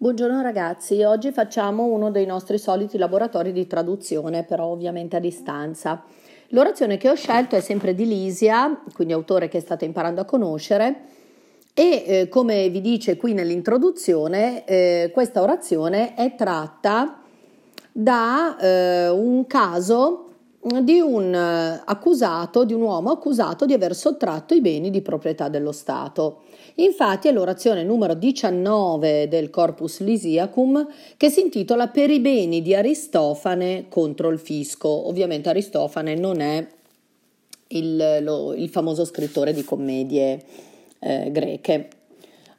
Buongiorno ragazzi, oggi facciamo uno dei nostri soliti laboratori di traduzione, però ovviamente a distanza. L'orazione che ho scelto è sempre di Lisia, quindi autore che state imparando a conoscere, e eh, come vi dice qui nell'introduzione, eh, questa orazione è tratta da eh, un caso di un eh, accusato, di un uomo accusato di aver sottratto i beni di proprietà dello Stato. Infatti è l'orazione numero 19 del Corpus Lysiacum che si intitola Per i beni di Aristofane contro il fisco. Ovviamente Aristofane non è il, lo, il famoso scrittore di commedie eh, greche.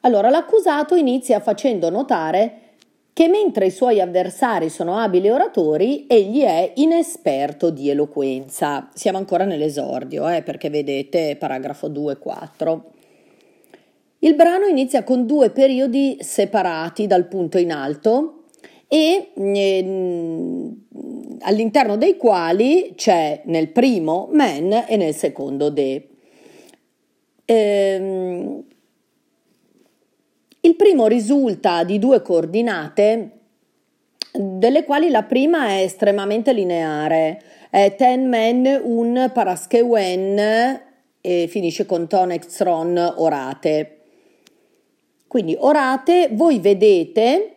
Allora l'accusato inizia facendo notare che mentre i suoi avversari sono abili oratori, egli è inesperto di eloquenza. Siamo ancora nell'esordio, eh, perché vedete paragrafo 2 e 4. Il brano inizia con due periodi separati dal punto in alto e eh, all'interno dei quali c'è nel primo men e nel secondo de. Ehm, il primo risulta di due coordinate, delle quali la prima è estremamente lineare, è ten men un paraskewen e finisce con tonextron orate. Quindi orate, voi vedete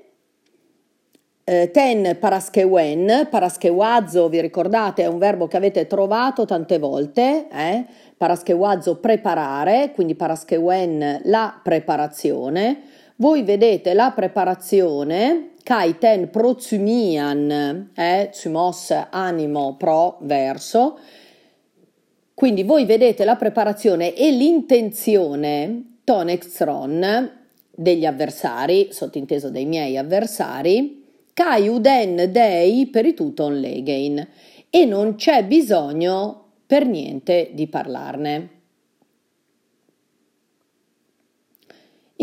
eh, ten paraskewen, paraskewazzo, vi ricordate, è un verbo che avete trovato tante volte, eh? paraskewazzo preparare, quindi paraskewen la preparazione. Voi vedete la preparazione, kai ten prozumian, eh, zumos animo pro verso, quindi voi vedete la preparazione e l'intenzione ton extron degli avversari, sottinteso dei miei avversari, kai uden dei perituton legein e non c'è bisogno per niente di parlarne.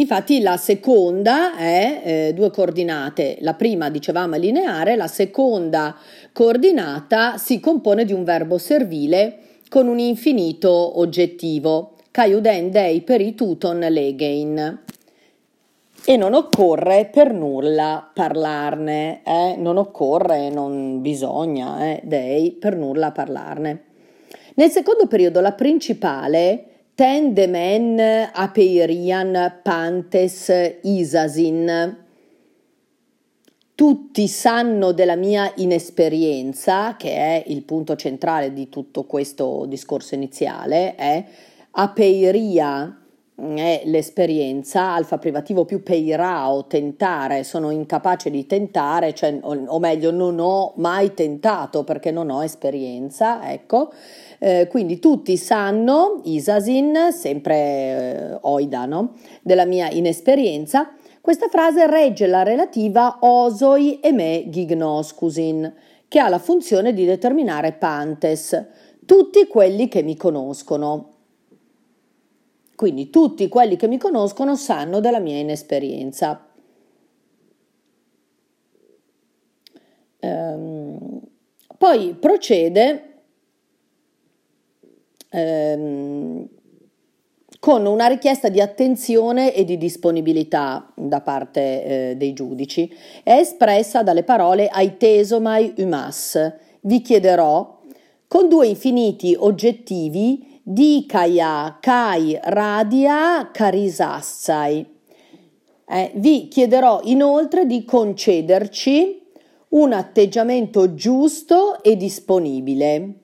Infatti la seconda è eh, due coordinate, la prima dicevamo lineare, la seconda coordinata si compone di un verbo servile con un infinito oggettivo, caiuden dei perituton legein. E non occorre per nulla parlarne, eh? non occorre, non bisogna, eh, dei, per nulla parlarne. Nel secondo periodo la principale Tendemen apeirian pantes isasin. Tutti sanno della mia inesperienza, che è il punto centrale di tutto questo discorso iniziale, è apeiria è l'esperienza, alfa privativo più peirao, tentare, sono incapace di tentare, cioè, o, o meglio non ho mai tentato perché non ho esperienza, ecco. Eh, quindi tutti sanno, Isasin, sempre eh, oida, no? della mia inesperienza, questa frase regge la relativa osoi e me gignoscusin, che ha la funzione di determinare pantes, tutti quelli che mi conoscono. Quindi tutti quelli che mi conoscono sanno della mia inesperienza. Ehm, poi procede ehm, con una richiesta di attenzione e di disponibilità da parte eh, dei giudici. È espressa dalle parole aitesomai umas, vi chiederò, con due infiniti oggettivi dikaya kai radia carisassai. Eh, vi chiederò inoltre di concederci un atteggiamento giusto e disponibile.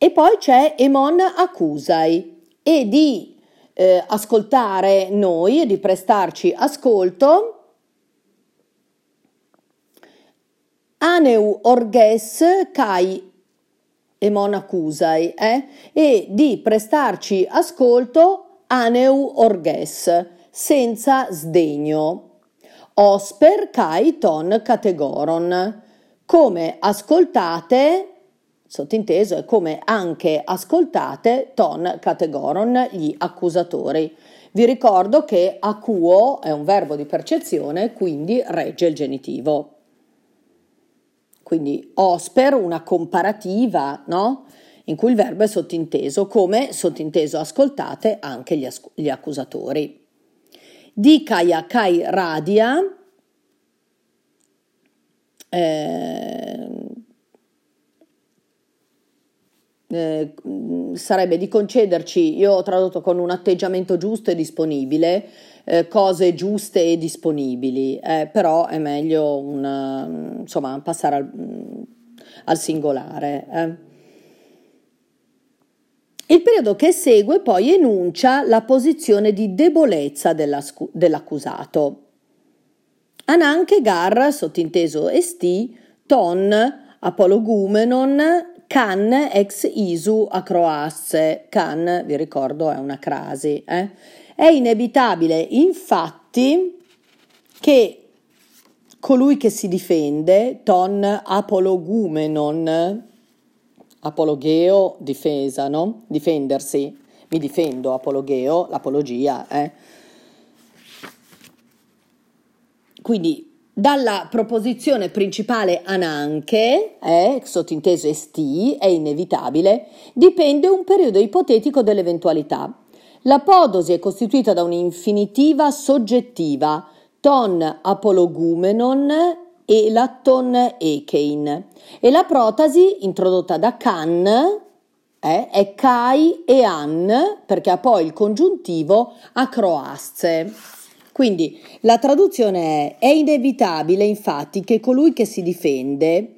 E poi c'è Emon Accusai e di eh, ascoltare noi di prestarci ascolto Aneu Orges Kai Emon Accusai eh? e di prestarci ascolto Aneu Orges senza sdegno. Osper Kai Ton Categoron come ascoltate Sottinteso è come anche ascoltate ton categoron gli accusatori. Vi ricordo che acuo è un verbo di percezione, quindi regge il genitivo. Quindi osper, una comparativa, no? In cui il verbo è sottinteso, come sottinteso ascoltate anche gli, as- gli accusatori. Dikaya Kai Radia, eh, eh, sarebbe di concederci, io ho tradotto con un atteggiamento giusto e disponibile, eh, cose giuste e disponibili, eh, però è meglio un, insomma, passare al, al singolare. Eh. Il periodo che segue poi enuncia la posizione di debolezza dell'accusato. Ananche gar, sottinteso esti, ton, apologumenon, can ex isu acroasse. Can, vi ricordo, è una crasi. Eh? È inevitabile, infatti, che colui che si difende, ton apologumenon, apologeo, difesa, no? Difendersi, mi difendo, apologeo, l'apologia, eh? Quindi dalla proposizione principale ananche, eh, sottinteso esti, è inevitabile, dipende un periodo ipotetico dell'eventualità. La podosi è costituita da un'infinitiva soggettiva, ton apologumenon e latton echein. E la protasi introdotta da Can eh, è Kai e An perché ha poi il congiuntivo acroasce. Quindi la traduzione è: è inevitabile infatti che colui che si difende,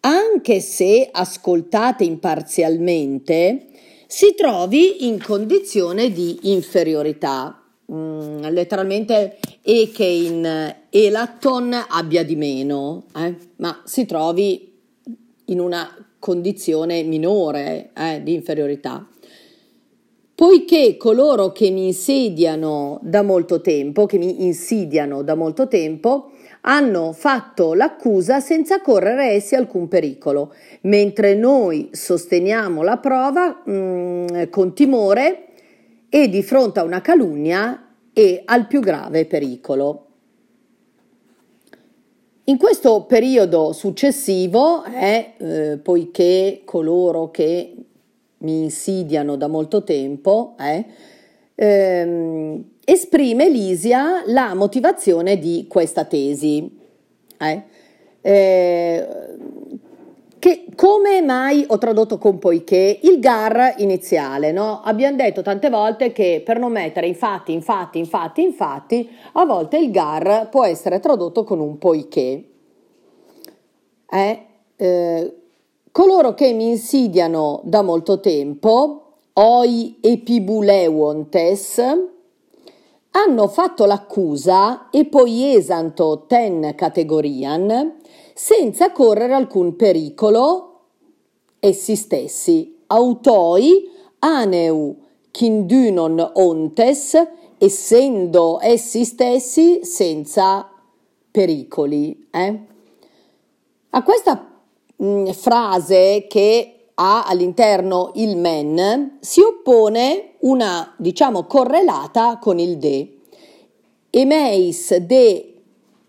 anche se ascoltate imparzialmente, si trovi in condizione di inferiorità mm, letteralmente e che in Elaton abbia di meno, eh, ma si trovi in una condizione minore eh, di inferiorità. Poiché coloro che mi insediano da molto tempo, che mi insidiano da molto tempo, hanno fatto l'accusa senza correre essi alcun pericolo, mentre noi sosteniamo la prova mh, mm, con timore e di fronte a una calunnia e al più grave pericolo. In questo periodo successivo è, eh, poiché coloro che mi insidiano da molto tempo, eh, ehm, esprime Lisia la motivazione di questa tesi. Eh. Eh, che come mai ho tradotto con poiché il gar iniziale, no? Abbiamo detto tante volte che per non mettere infatti, infatti, infatti, infatti, a volte il gar può essere tradotto con un poiché. Eh, eh, coloro che mi insidiano da molto tempo, oi epibuleuontes, hanno fatto l'accusa e poi esanto ten categorian senza correre alcun pericolo essi stessi. Autoi aneu kindunon ontes, essendo essi stessi senza pericoli. Eh? A questa mh, mm, frase che ha all'interno il men si oppone una, diciamo, correlata con il de. Emeis de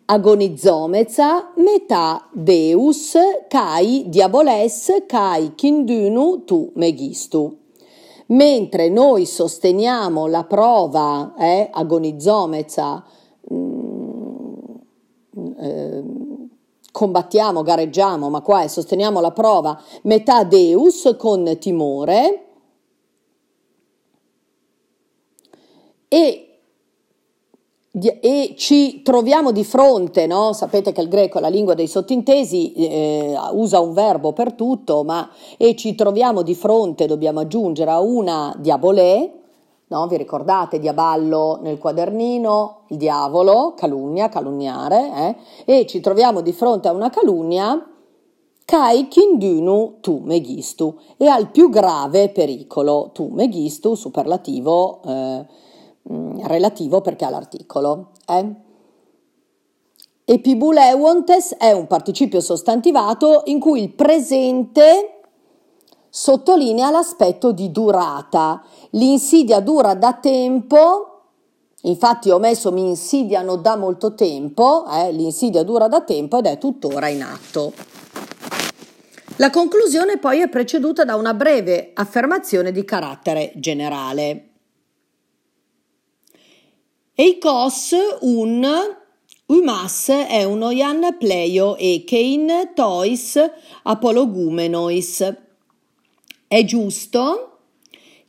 agonizomeca metà deus kai diaboles kai kindunu tu megistu. Mentre noi sosteniamo la prova, eh, agonizomeca, mm, eh, combattiamo, gareggiamo, ma qua è sosteniamo la prova, metà deus con timore, e e ci troviamo di fronte, no? sapete che il greco è la lingua dei sottintesi, eh, usa un verbo per tutto, ma e ci troviamo di fronte, dobbiamo aggiungere a una diabolè, no? vi ricordate diaballo nel quadernino, il diavolo, calunnia, calunniare, eh? e ci troviamo di fronte a una calunnia, kai kindunu tu megistu, e al più grave pericolo, tu megistu, superlativo, eh, Mm, relativo perché ha l'articolo. Eh? Epibuleuontes è un participio sostantivato in cui il presente sottolinea l'aspetto di durata. L'insidia dura da tempo, infatti ho messo mi insidiano da molto tempo, eh? l'insidia dura da tempo ed è tuttora in atto. La conclusione poi è preceduta da una breve affermazione di carattere generale. Eikos un umas è unoian pleio e kein tois apologumenois. È giusto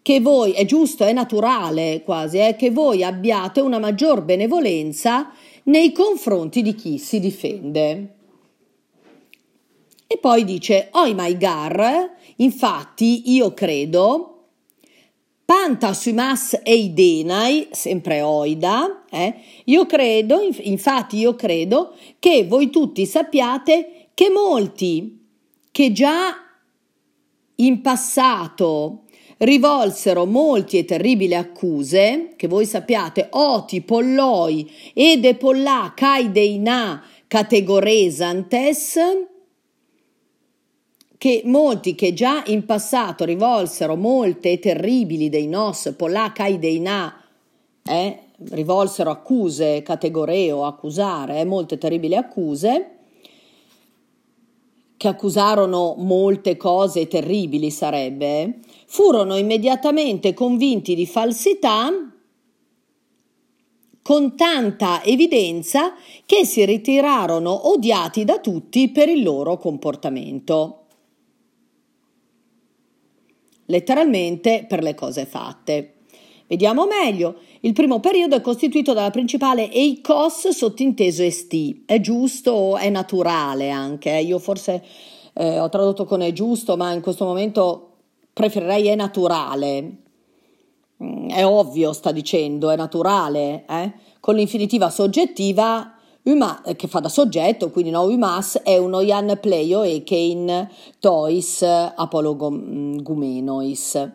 che voi, è giusto, è naturale quasi, eh, che voi abbiate una maggior benevolenza nei confronti di chi si difende. E poi dice, oi my gar, infatti io credo, panta sumas eidenai, sempre oida, eh, io credo, infatti io credo che voi tutti sappiate che molti che già in passato rivolsero molti e terribili accuse, che voi sappiate, oti, polloi, ede pollà, kai deina, categoresantes, che molti che già in passato rivolsero molte e terribili dei nos, pollà, kai deina, eh, rivolsero accuse, categoreo, accusare, eh, molte terribili accuse, che accusarono molte cose terribili sarebbe, furono immediatamente convinti di falsità con tanta evidenza che si ritirarono odiati da tutti per il loro comportamento. Letteralmente per le cose fatte. Vediamo meglio. Il primo periodo è costituito dalla principale eikos sottinteso esti. È giusto è naturale anche? Io forse eh, ho tradotto con è giusto, ma in questo momento preferirei è naturale. Mm, è ovvio, sta dicendo, è naturale, eh? Con l'infinitiva soggettiva Uma, eh, che fa da soggetto, quindi no, umas è uno ian pleio e kein tois apologumenois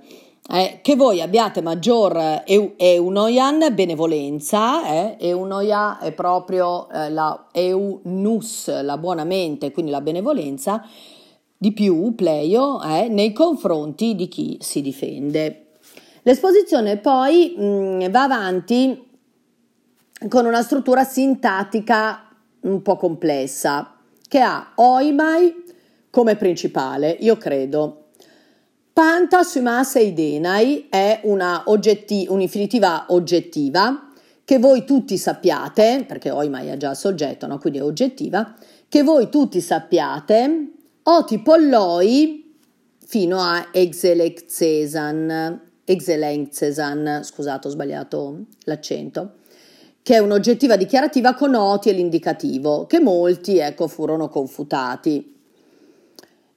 eh, che voi abbiate maggior eunoian benevolenza, eh, eunoia è proprio eh, la eunus, la buona mente, quindi la benevolenza, di più, pleio, eh, nei confronti di chi si difende. L'esposizione poi mh, mm, va avanti con una struttura sintattica un po' complessa, che ha oimai come principale, io credo, Panta sumas eidenai è oggetti, un'infinitiva oggettiva che voi tutti sappiate, perché oimai è già soggetto, no? quindi è oggettiva, che voi tutti sappiate, oti polloi fino a exelexesan, exelexesan, scusate ho sbagliato l'accento, che è un'oggettiva dichiarativa con oti e l'indicativo, che molti ecco, furono confutati.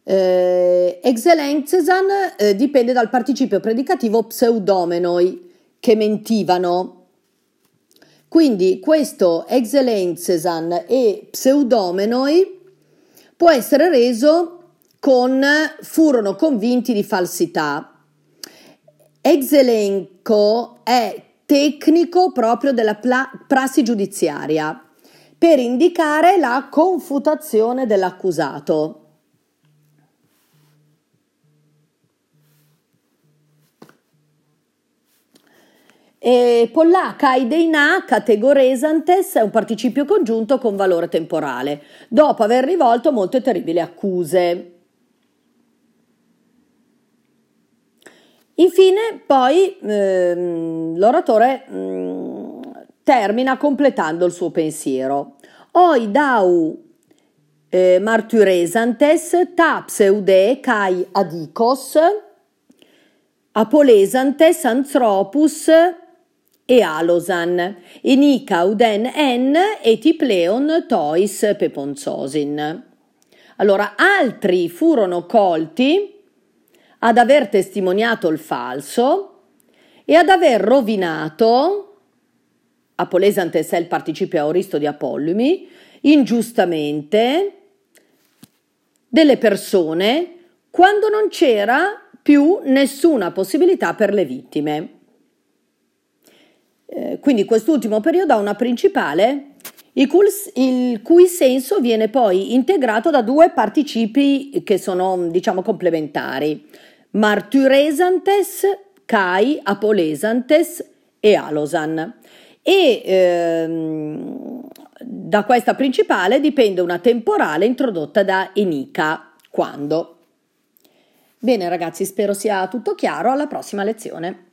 Eh, Excellenzesan eh, dipende dal participio predicativo pseudomenoi, che mentivano. Quindi questo excellenzesan e pseudomenoi può essere reso con furono convinti di falsità. Exelenco è tecnico proprio della pla- prassi giudiziaria per indicare la confutazione dell'accusato. E pollaca ideina categoresantes è un participio congiunto con valore temporale, dopo aver rivolto molte terribili accuse. Infine, poi ehm, l'oratore mh, mm, termina completando il suo pensiero. Oi dau eh, martyresantes ta pseude kai adikos apolesantes anthropus e alosan, enica uden en etipleon tois peponzosin. Allora, altri furono colti ad aver testimoniato il falso e ad aver rovinato, Apolesantes è il participio aoristo di Apollumi, ingiustamente delle persone quando non c'era più nessuna possibilità per le vittime. Eh, quindi quest'ultimo periodo ha una principale il cui, il cui, senso viene poi integrato da due participi che sono diciamo complementari. Martyresantes kai apolesantes e alosan. E ehm, da questa principale dipende una temporale introdotta da Enica quando? Bene ragazzi, spero sia tutto chiaro, alla prossima lezione.